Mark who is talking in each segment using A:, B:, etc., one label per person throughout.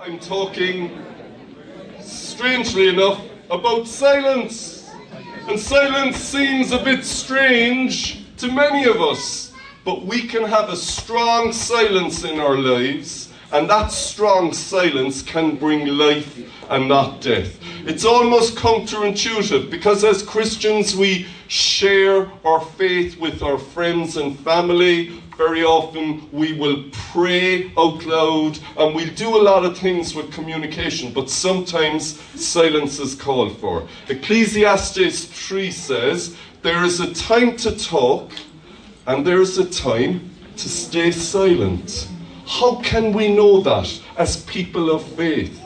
A: I'm talking, strangely enough, about silence. And silence seems a bit strange to many of us, but we can have a strong silence in our lives, and that strong silence can bring life and not death. It's almost counterintuitive because as Christians we share our faith with our friends and family. Very often we will pray out loud and we'll do a lot of things with communication, but sometimes silence is called for. Ecclesiastes 3 says, There is a time to talk and there is a time to stay silent. How can we know that as people of faith?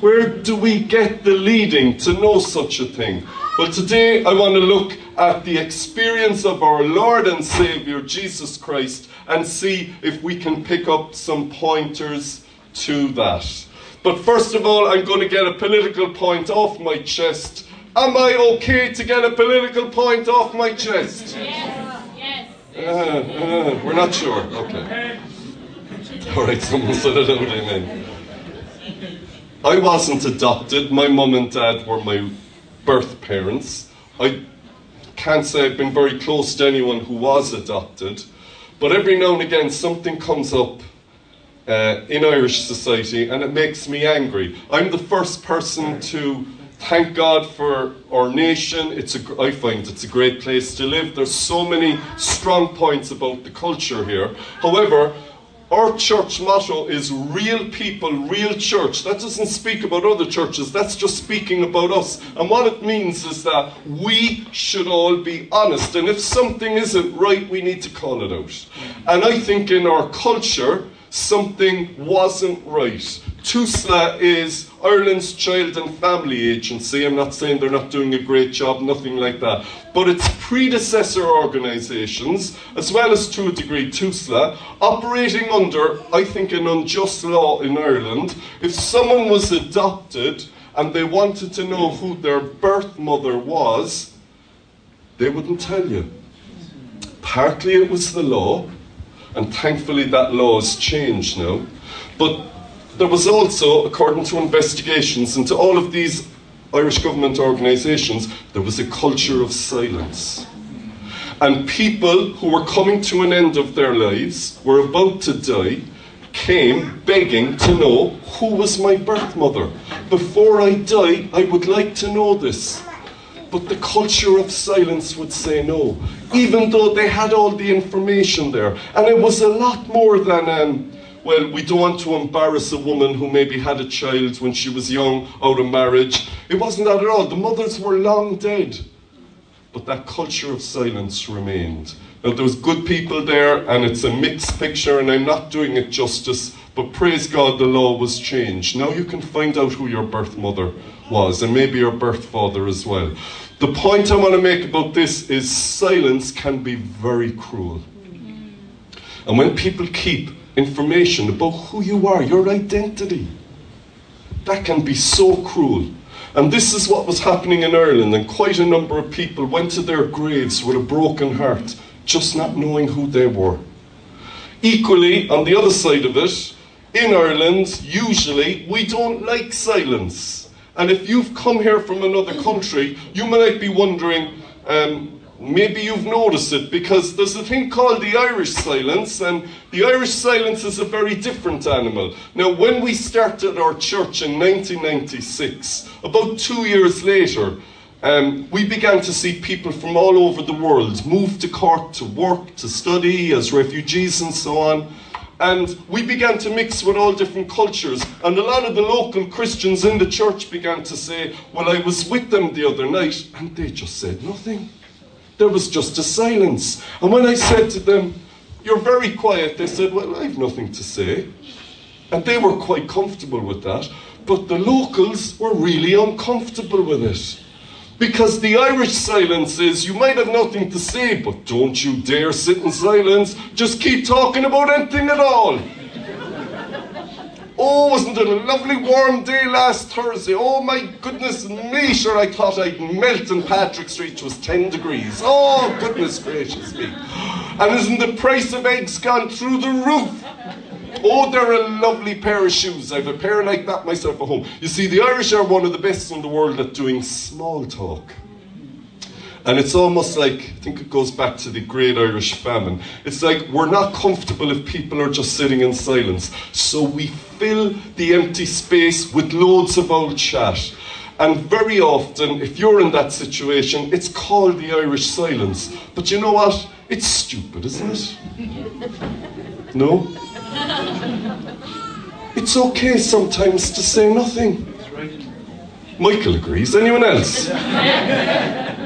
A: Where do we get the leading to know such a thing? Well, today I want to look at the experience of our Lord and Savior Jesus Christ and see if we can pick up some pointers to that. But first of all, I'm going to get a political point off my chest. Am I okay to get a political point off my chest?
B: Yes, yes.
A: Uh, uh, we're not sure. Okay. All right, someone said it out, amen. I wasn't adopted. My mum and dad were my birth parents. I can't say I've been very close to anyone who was adopted, but every now and again something comes up uh, in Irish society and it makes me angry. I'm the first person to thank God for our nation. It's a, I find it's a great place to live. There's so many strong points about the culture here. However, our church motto is real people, real church. That doesn't speak about other churches, that's just speaking about us. And what it means is that we should all be honest. And if something isn't right, we need to call it out. And I think in our culture, something wasn't right. TUSLA is Ireland's Child and Family Agency. I'm not saying they're not doing a great job, nothing like that. But its predecessor organisations, as well as to a degree TUSLA, operating under, I think, an unjust law in Ireland, if someone was adopted and they wanted to know who their birth mother was, they wouldn't tell you. Partly it was the law, and thankfully that law has changed now. But there was also, according to investigations into all of these Irish government organisations, there was a culture of silence. And people who were coming to an end of their lives, were about to die, came begging to know who was my birth mother. Before I die, I would like to know this. But the culture of silence would say no, even though they had all the information there. And it was a lot more than, um, well, we don't want to embarrass a woman who maybe had a child when she was young out of marriage. It wasn't that at all. The mothers were long dead. But that culture of silence remained. Now, there was good people there, and it's a mixed picture, and I'm not doing it justice, but praise God, the law was changed. Now you can find out who your birth mother was, and maybe your birth father as well. The point I want to make about this is silence can be very cruel. And when people keep information about who you are, your identity, that can be so cruel. And this is what was happening in Ireland, and quite a number of people went to their graves with a broken heart, just not knowing who they were. Equally, on the other side of it, in Ireland, usually we don't like silence. And if you've come here from another country, you might be wondering, um, maybe you've noticed it, because there's a thing called the Irish silence, and the Irish silence is a very different animal. Now, when we started our church in 1996, about two years later, um, we began to see people from all over the world move to Cork to work, to study as refugees, and so on. And we began to mix with all different cultures. And a lot of the local Christians in the church began to say, Well, I was with them the other night, and they just said nothing. There was just a silence. And when I said to them, You're very quiet, they said, Well, I've nothing to say. And they were quite comfortable with that. But the locals were really uncomfortable with it. Because the Irish silence is you might have nothing to say, but don't you dare sit in silence. Just keep talking about anything at all. Oh, wasn't it a lovely warm day last Thursday? Oh my goodness me, sure I thought I'd melt in Patrick Street, it was 10 degrees. Oh, goodness gracious me. And isn't the price of eggs gone through the roof? Oh, they're a lovely pair of shoes. I have a pair like that myself at home. You see, the Irish are one of the best in the world at doing small talk. And it's almost like, I think it goes back to the great Irish famine. It's like we're not comfortable if people are just sitting in silence. So we fill the empty space with loads of old chat. And very often, if you're in that situation, it's called the Irish silence. But you know what? It's stupid, isn't it? No? It's okay sometimes to say nothing. Michael agrees. Anyone else?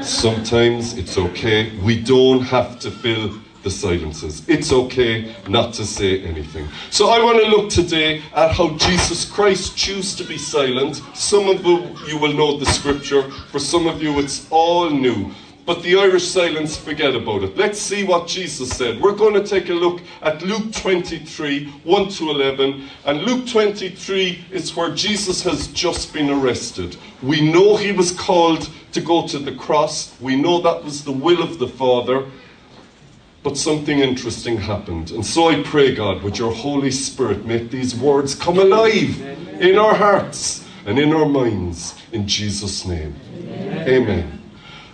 A: Sometimes it's okay. We don't have to fill the silences. It's okay not to say anything. So I want to look today at how Jesus Christ chose to be silent. Some of you will know the scripture, for some of you it's all new. But the Irish silence, forget about it. Let's see what Jesus said. We're going to take a look at Luke 23, 1 to 11. And Luke 23 is where Jesus has just been arrested. We know he was called to go to the cross, we know that was the will of the Father. But something interesting happened. And so I pray, God, with your Holy Spirit, make these words come alive in our hearts and in our minds. In Jesus' name. Amen. Amen.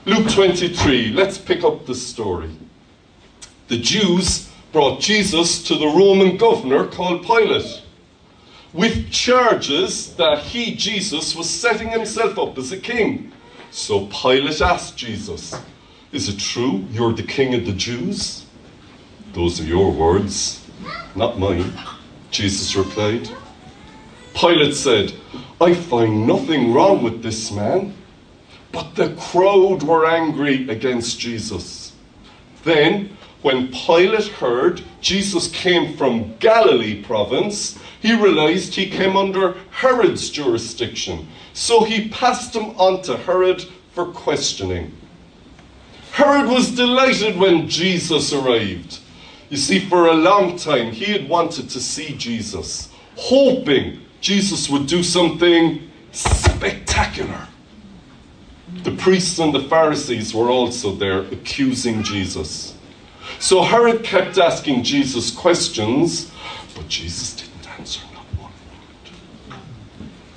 A: Luke 23, let's pick up the story. The Jews brought Jesus to the Roman governor called Pilate with charges that he, Jesus, was setting himself up as a king. So Pilate asked Jesus, Is it true you're the king of the Jews? Those are your words, not mine. Jesus replied. Pilate said, I find nothing wrong with this man. But the crowd were angry against Jesus. Then, when Pilate heard Jesus came from Galilee province, he realized he came under Herod's jurisdiction. So he passed him on to Herod for questioning. Herod was delighted when Jesus arrived. You see, for a long time, he had wanted to see Jesus, hoping Jesus would do something spectacular. The priests and the Pharisees were also there accusing Jesus. So Herod kept asking Jesus questions, but Jesus didn't answer not one word.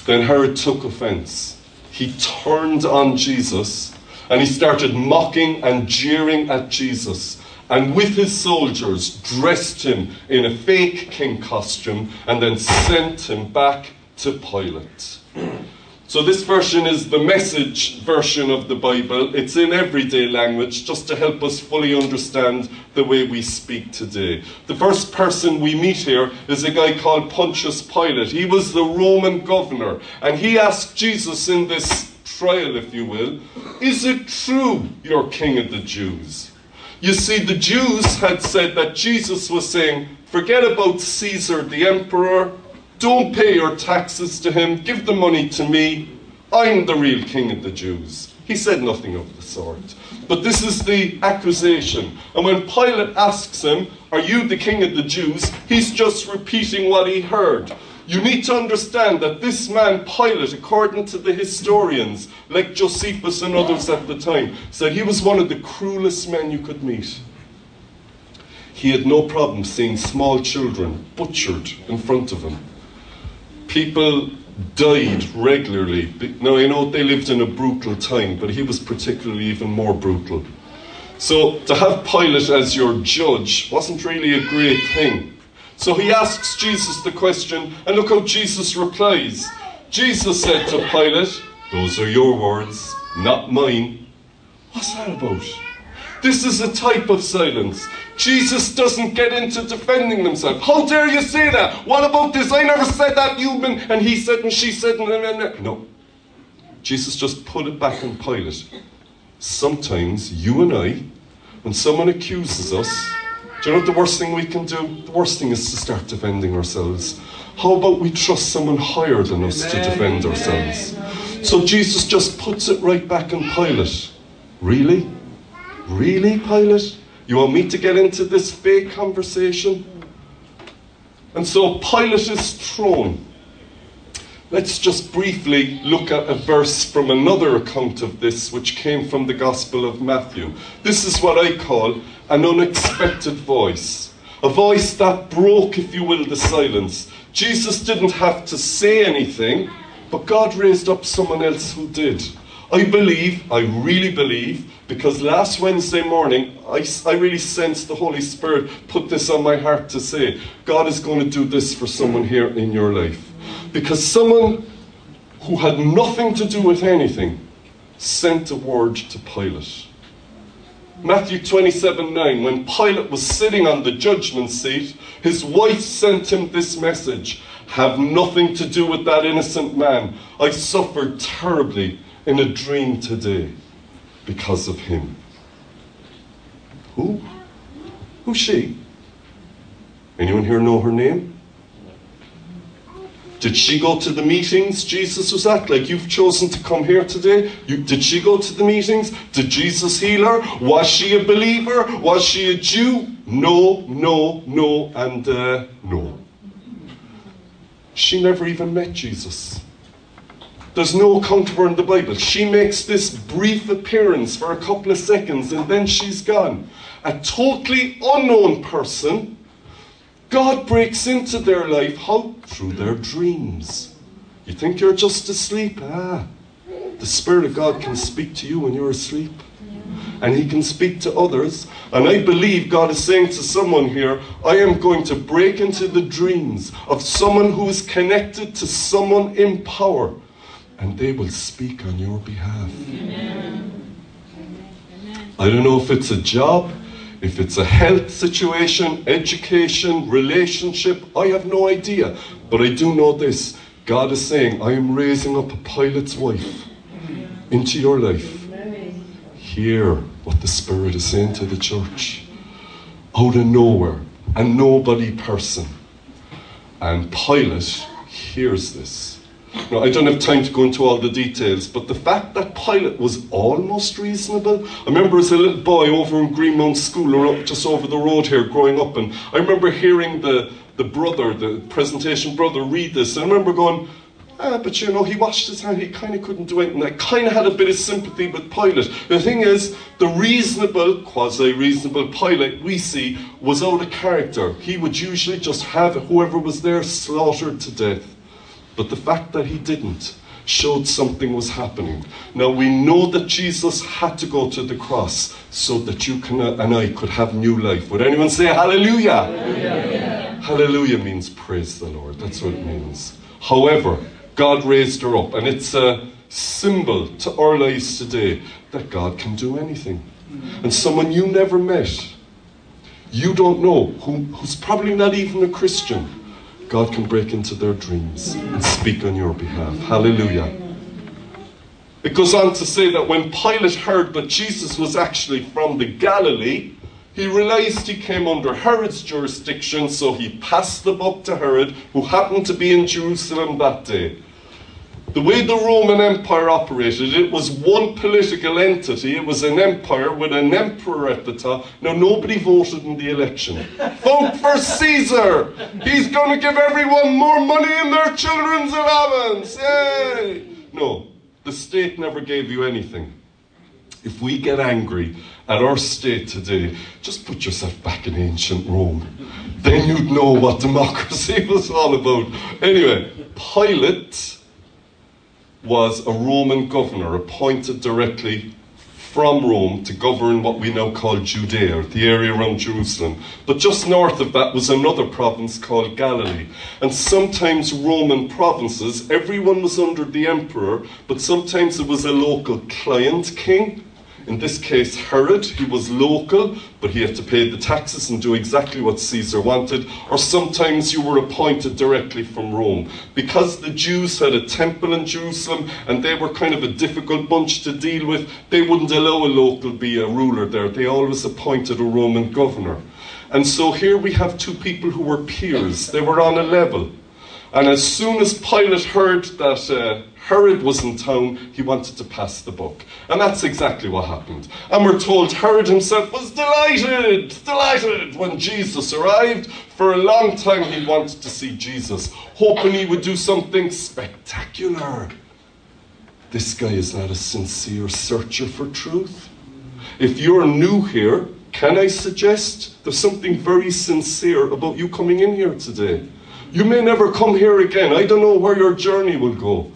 A: Then Herod took offense. He turned on Jesus and he started mocking and jeering at Jesus. And with his soldiers, dressed him in a fake king costume and then sent him back to Pilate. So, this version is the message version of the Bible. It's in everyday language just to help us fully understand the way we speak today. The first person we meet here is a guy called Pontius Pilate. He was the Roman governor, and he asked Jesus in this trial, if you will, Is it true you're king of the Jews? You see, the Jews had said that Jesus was saying, Forget about Caesar the emperor. Don't pay your taxes to him. Give the money to me. I'm the real king of the Jews. He said nothing of the sort. But this is the accusation. And when Pilate asks him, Are you the king of the Jews? he's just repeating what he heard. You need to understand that this man, Pilate, according to the historians, like Josephus and others at the time, said he was one of the cruelest men you could meet. He had no problem seeing small children butchered in front of him people died regularly. Now, I know they lived in a brutal time, but he was particularly even more brutal. So, to have Pilate as your judge wasn't really a great thing. So he asks Jesus the question, and look how Jesus replies. Jesus said to Pilate, Those are your words, not mine. What's that about? This is a type of silence. Jesus doesn't get into defending himself. How dare you say that? What about this? I never said that, you human. And he said, and she said, and, no. Jesus just put it back on Pilate. Sometimes you and I, when someone accuses us, do you know what the worst thing we can do? The worst thing is to start defending ourselves. How about we trust someone higher than us to defend ourselves? So Jesus just puts it right back on Pilate. Really? Really, Pilate? You want me to get into this fake conversation? And so Pilate is thrown. Let's just briefly look at a verse from another account of this, which came from the Gospel of Matthew. This is what I call an unexpected voice. A voice that broke, if you will, the silence. Jesus didn't have to say anything, but God raised up someone else who did. I believe, I really believe, because last Wednesday morning, I, I really sensed the Holy Spirit put this on my heart to say, God is going to do this for someone here in your life. Because someone who had nothing to do with anything sent a word to Pilate. Matthew 27 9, when Pilate was sitting on the judgment seat, his wife sent him this message Have nothing to do with that innocent man. I suffered terribly in a dream today because of him. Who? Who's she? Anyone here know her name? Did she go to the meetings Jesus was at? Like you've chosen to come here today? You, did she go to the meetings? Did Jesus heal her? Was she a believer? Was she a Jew? No, no, no, and uh, no. She never even met Jesus. There's no account of her in the Bible. She makes this brief appearance for a couple of seconds and then she's gone. A totally unknown person God breaks into their life how? Through their dreams. You think you're just asleep? Ah, the Spirit of God can speak to you when you're asleep. And He can speak to others. And I believe God is saying to someone here, I am going to break into the dreams of someone who is connected to someone in power. And they will speak on your behalf. Amen. I don't know if it's a job, if it's a health situation, education, relationship, I have no idea. But I do know this God is saying, I am raising up a Pilate's wife into your life. Hear what the Spirit is saying to the church. Out of nowhere, a nobody person. And Pilate hears this. Now, I don't have time to go into all the details, but the fact that Pilate was almost reasonable. I remember as a little boy over in Greenmount School, or just over the road here, growing up, and I remember hearing the, the brother, the presentation brother, read this. And I remember going, ah, but you know, he washed his hand, he kind of couldn't do anything. I kind of had a bit of sympathy with Pilate. The thing is, the reasonable, quasi reasonable Pilate we see was out of character. He would usually just have whoever was there slaughtered to death. But the fact that he didn't showed something was happening. Now we know that Jesus had to go to the cross so that you can, and I could have new life. Would anyone say hallelujah? Hallelujah, hallelujah means praise the Lord. That's what it means. However, God raised her up, and it's a symbol to our lives today that God can do anything. And someone you never met, you don't know, who, who's probably not even a Christian, God can break into their dreams and speak on your behalf. Hallelujah. It goes on to say that when Pilate heard that Jesus was actually from the Galilee, he realized he came under Herod's jurisdiction, so he passed the book to Herod, who happened to be in Jerusalem that day. The way the Roman Empire operated, it was one political entity. It was an empire with an emperor at the top. Now, nobody voted in the election. Vote for Caesar! He's going to give everyone more money in their children's allowance! Yay! No, the state never gave you anything. If we get angry at our state today, just put yourself back in ancient Rome. Then you'd know what democracy was all about. Anyway, Pilate was a Roman governor appointed directly from Rome to govern what we now call Judea, the area around Jerusalem. But just north of that was another province called Galilee. And sometimes Roman provinces, everyone was under the emperor, but sometimes it was a local client king in this case, Herod, he was local, but he had to pay the taxes and do exactly what Caesar wanted. Or sometimes you were appointed directly from Rome. Because the Jews had a temple in Jerusalem and they were kind of a difficult bunch to deal with, they wouldn't allow a local be a ruler there. They always appointed a Roman governor. And so here we have two people who were peers, they were on a level. And as soon as Pilate heard that uh, Herod was in town, he wanted to pass the book. And that's exactly what happened. And we're told Herod himself was delighted, delighted when Jesus arrived. For a long time, he wanted to see Jesus, hoping he would do something spectacular. This guy is not a sincere searcher for truth. If you're new here, Can I suggest there's something very sincere about you coming in here today? You may never come here again. I don't know where your journey will go.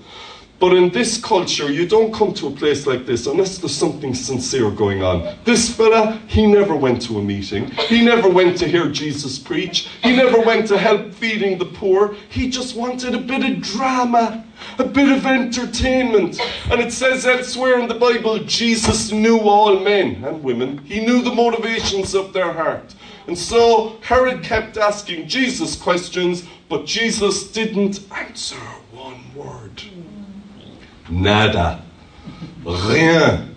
A: But in this culture, you don't come to a place like this unless there's something sincere going on. This fella, he never went to a meeting. He never went to hear Jesus preach. He never went to help feeding the poor. He just wanted a bit of drama, a bit of entertainment. And it says elsewhere in the Bible, Jesus knew all men and women. He knew the motivations of their heart. And so Herod kept asking Jesus questions, but Jesus didn't answer one word. Nada. Rien.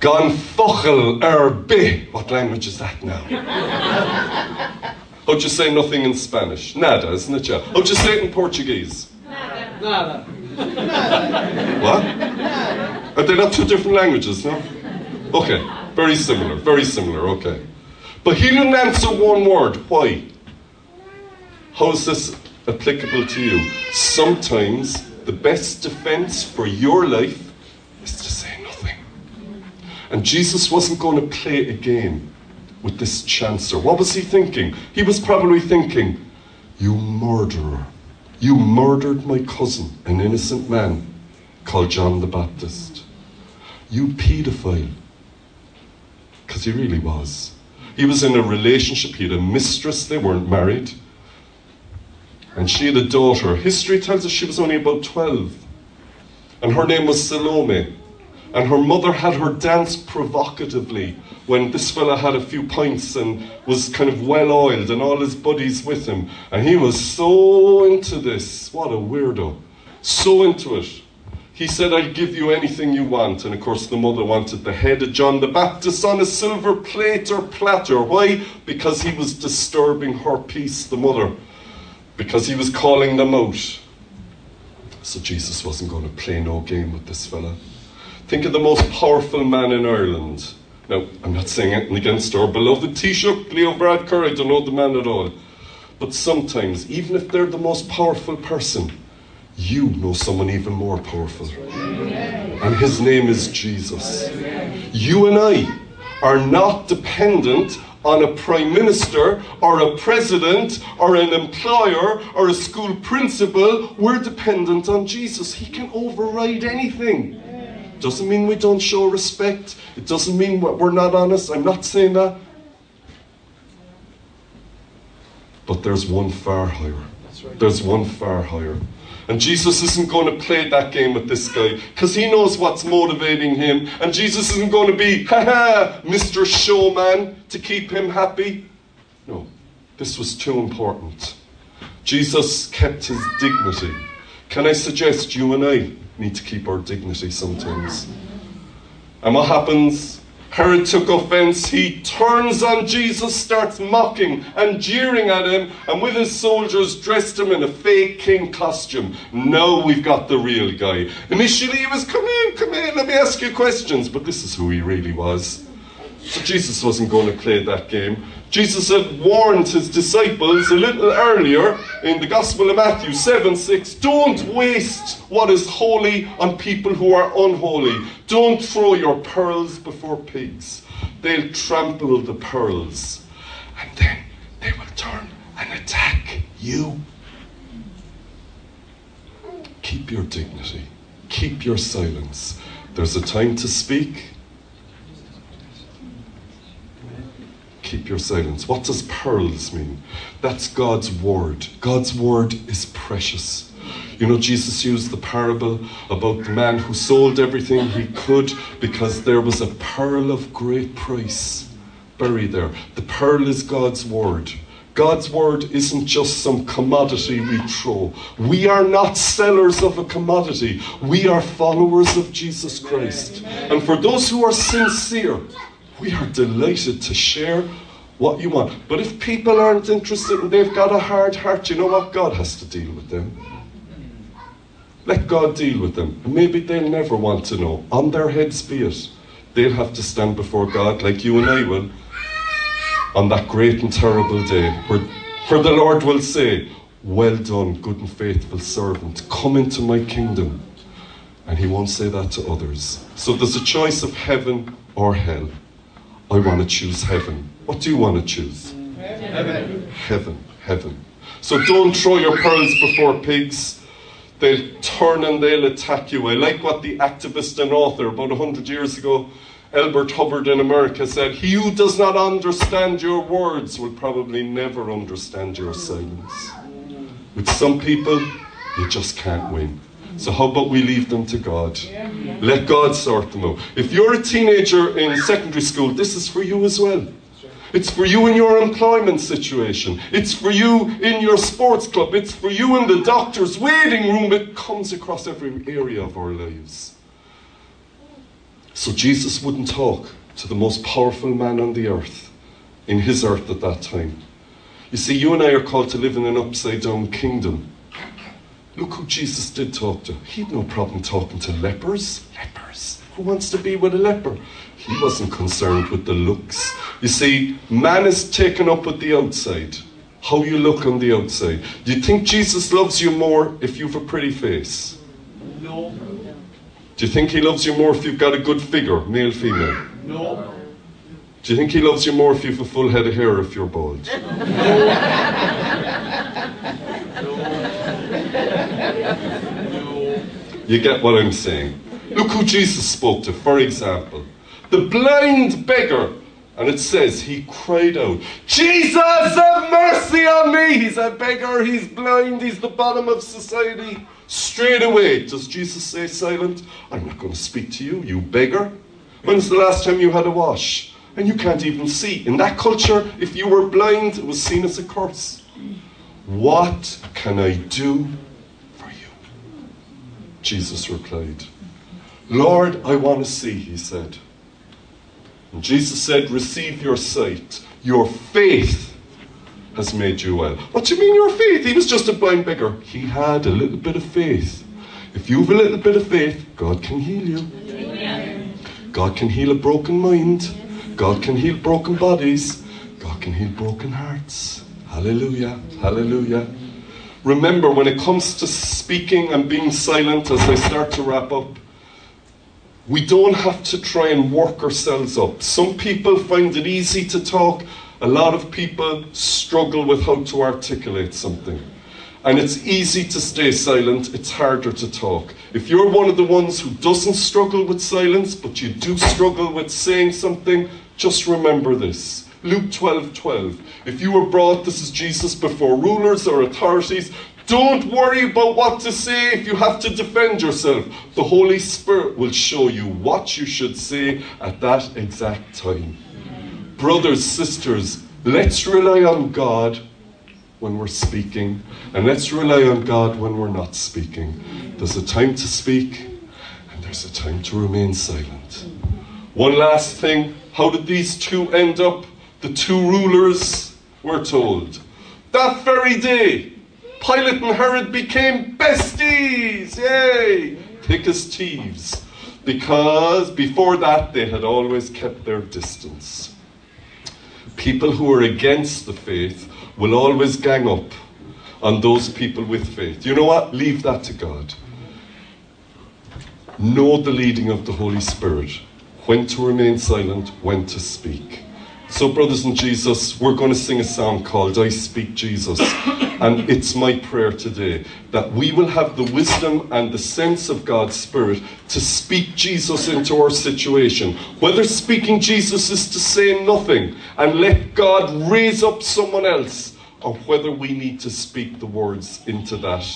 A: Gan fochel er be. What language is that now? How'd you say nothing in Spanish? Nada, isn't it? Yeah. How'd you say it in Portuguese?
B: Nada. Nada.
A: what? Are they not two different languages, no? Okay, very similar, very similar, okay. But he didn't answer one word. Why? How is this applicable to you? Sometimes the best defense for your life is to say nothing. And Jesus wasn't going to play a game with this chancer. What was he thinking? He was probably thinking, You murderer. You murdered my cousin, an innocent man called John the Baptist. You paedophile. Because he really was. He was in a relationship, he had a mistress, they weren't married. And she had a daughter. History tells us she was only about 12. And her name was Salome. And her mother had her dance provocatively when this fella had a few pints and was kind of well oiled and all his buddies with him. And he was so into this. What a weirdo. So into it. He said, I'll give you anything you want. And of course, the mother wanted the head of John the Baptist on a silver plate or platter. Why? Because he was disturbing her peace, the mother because he was calling them out. So Jesus wasn't going to play no game with this fella. Think of the most powerful man in Ireland. Now, I'm not saying anything against our beloved Taoiseach, Leo Varadkar, I don't know the man at all. But sometimes, even if they're the most powerful person, you know someone even more powerful. And his name is Jesus. You and I are not dependent on a prime minister or a president or an employer or a school principal. We're dependent on Jesus. He can override anything. Doesn't mean we don't show respect. It doesn't mean we're not honest. I'm not saying that. But there's one far higher. There's one far higher. And Jesus isn't going to play that game with this guy because he knows what's motivating him. And Jesus isn't going to be, ha ha, Mr. Showman to keep him happy. No, this was too important. Jesus kept his dignity. Can I suggest you and I need to keep our dignity sometimes? And what happens? Herod took offense. He turns on Jesus, starts mocking and jeering at him, and with his soldiers dressed him in a fake king costume. Now we've got the real guy. Initially, he was, Come in, come in, let me ask you questions. But this is who he really was. So Jesus wasn't going to play that game. Jesus had warned his disciples a little earlier in the Gospel of Matthew 7 6 don't waste what is holy on people who are unholy. Don't throw your pearls before pigs. They'll trample the pearls and then they will turn and attack you. Keep your dignity, keep your silence. There's a time to speak keep your silence. What does pearls mean? That's God's word. God's word is precious. You know, Jesus used the parable about the man who sold everything he could because there was a pearl of great price buried there. The pearl is God's word. God's word isn't just some commodity we throw. We are not sellers of a commodity. We are followers of Jesus Christ. And for those who are sincere, we are delighted to share what you want. But if people aren't interested and they've got a hard heart, you know what? God has to deal with them. Let God deal with them. Maybe they'll never want to know. On their heads be it. They'll have to stand before God like you and I will on that great and terrible day where, where the Lord will say, Well done, good and faithful servant. Come into my kingdom. And he won't say that to others. So there's a choice of heaven or hell. I want to choose heaven. What do you want to choose? Heaven. Heaven. Heaven. So don't throw your pearls before pigs. They'll turn and they'll attack you. I like what the activist and author about 100 years ago, Albert Hubbard in America, said He who does not understand your words will probably never understand your silence. With some people, you just can't win. So, how about we leave them to God? Let God sort them out. If you're a teenager in secondary school, this is for you as well. It's for you in your employment situation. It's for you in your sports club. It's for you in the doctor's waiting room. It comes across every area of our lives. So Jesus wouldn't talk to the most powerful man on the earth, in his earth at that time. You see, you and I are called to live in an upside down kingdom. Look who Jesus did talk to. He had no problem talking to lepers. Lepers. Who wants to be with a leper? He wasn't concerned with the looks. You see, man is taken up with the outside, how you look on the outside. Do you think Jesus loves you more if you have a pretty face?
B: No.
A: Do you think he loves you more if you've got a good figure, male, female?
B: No.
A: Do you think he loves you more if you have a full head of hair if you're bald?
B: No.
A: You get what I'm saying? Look who Jesus spoke to, for example. The blind beggar. And it says he cried out, Jesus, have mercy on me! He's a beggar, he's blind, he's the bottom of society. Straight away, does Jesus say silent? I'm not going to speak to you, you beggar. When's the last time you had a wash? And you can't even see. In that culture, if you were blind, it was seen as a curse. What can I do? Jesus replied, Lord, I want to see, he said. And Jesus said, Receive your sight. Your faith has made you well. What do you mean, your faith? He was just a blind beggar. He had a little bit of faith. If you have a little bit of faith, God can heal you. God can heal a broken mind. God can heal broken bodies. God can heal broken hearts. Hallelujah. Hallelujah. Remember, when it comes to speaking and being silent as I start to wrap up, we don't have to try and work ourselves up. Some people find it easy to talk. A lot of people struggle with how to articulate something. And it's easy to stay silent, it's harder to talk. If you're one of the ones who doesn't struggle with silence, but you do struggle with saying something, just remember this. Luke 12 12. If you were brought, this is Jesus, before rulers or authorities, don't worry about what to say if you have to defend yourself. The Holy Spirit will show you what you should say at that exact time. Brothers, sisters, let's rely on God when we're speaking, and let's rely on God when we're not speaking. There's a time to speak, and there's a time to remain silent. One last thing how did these two end up? The two rulers were told. That very day, Pilate and Herod became besties! Yay! Thick as thieves. Because before that, they had always kept their distance. People who are against the faith will always gang up on those people with faith. You know what? Leave that to God. Know the leading of the Holy Spirit. When to remain silent, when to speak. So, brothers in Jesus, we're going to sing a song called I Speak Jesus. And it's my prayer today that we will have the wisdom and the sense of God's Spirit to speak Jesus into our situation. Whether speaking Jesus is to say nothing and let God raise up someone else, or whether we need to speak the words into that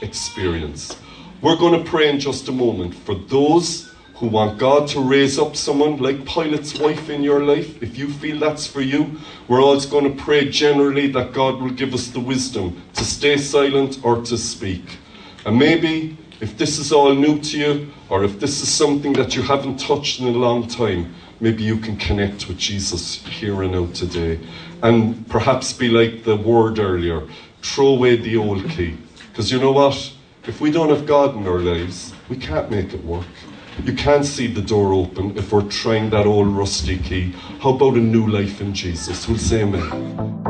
A: experience. We're going to pray in just a moment for those who want God to raise up someone like Pilate's wife in your life, if you feel that's for you, we're always going to pray generally that God will give us the wisdom to stay silent or to speak. And maybe if this is all new to you, or if this is something that you haven't touched in a long time, maybe you can connect with Jesus here and now today. And perhaps be like the word earlier throw away the old key. Because you know what? If we don't have God in our lives, we can't make it work. You can't see the door open if we're trying that old rusty key. How about a new life in Jesus? We'll say amen.